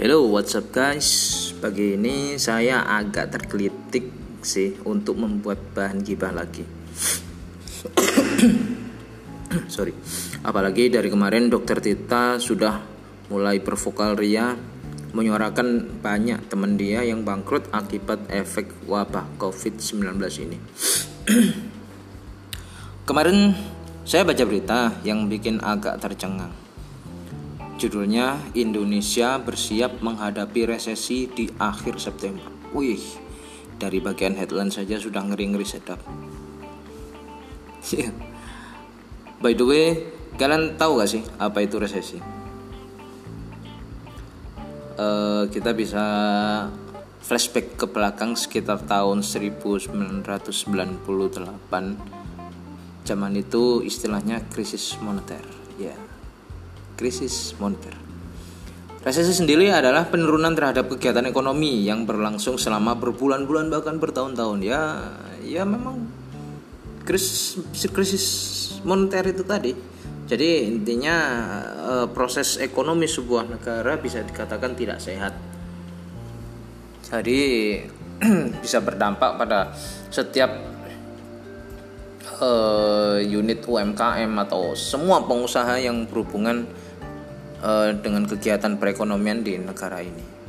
Hello, what's up guys? Pagi ini saya agak tergelitik sih untuk membuat bahan gibah lagi. Sorry. Apalagi dari kemarin dokter Tita sudah mulai bervokal ria menyuarakan banyak teman dia yang bangkrut akibat efek wabah COVID-19 ini. kemarin saya baca berita yang bikin agak tercengang Judulnya Indonesia bersiap menghadapi resesi di akhir September. Wih, dari bagian headline saja sudah ngeri-ngeri sedap. Yeah. By the way, kalian tahu gak sih apa itu resesi? Uh, kita bisa flashback ke belakang sekitar tahun 1998 zaman itu istilahnya krisis moneter ya yeah krisis moneter. Resesi sendiri adalah penurunan terhadap kegiatan ekonomi yang berlangsung selama berbulan-bulan bahkan bertahun-tahun. Ya, ya memang krisis krisis moneter itu tadi. Jadi intinya eh, proses ekonomi sebuah negara bisa dikatakan tidak sehat. Jadi bisa berdampak pada setiap uh, unit UMKM atau semua pengusaha yang berhubungan uh, dengan kegiatan perekonomian di negara ini.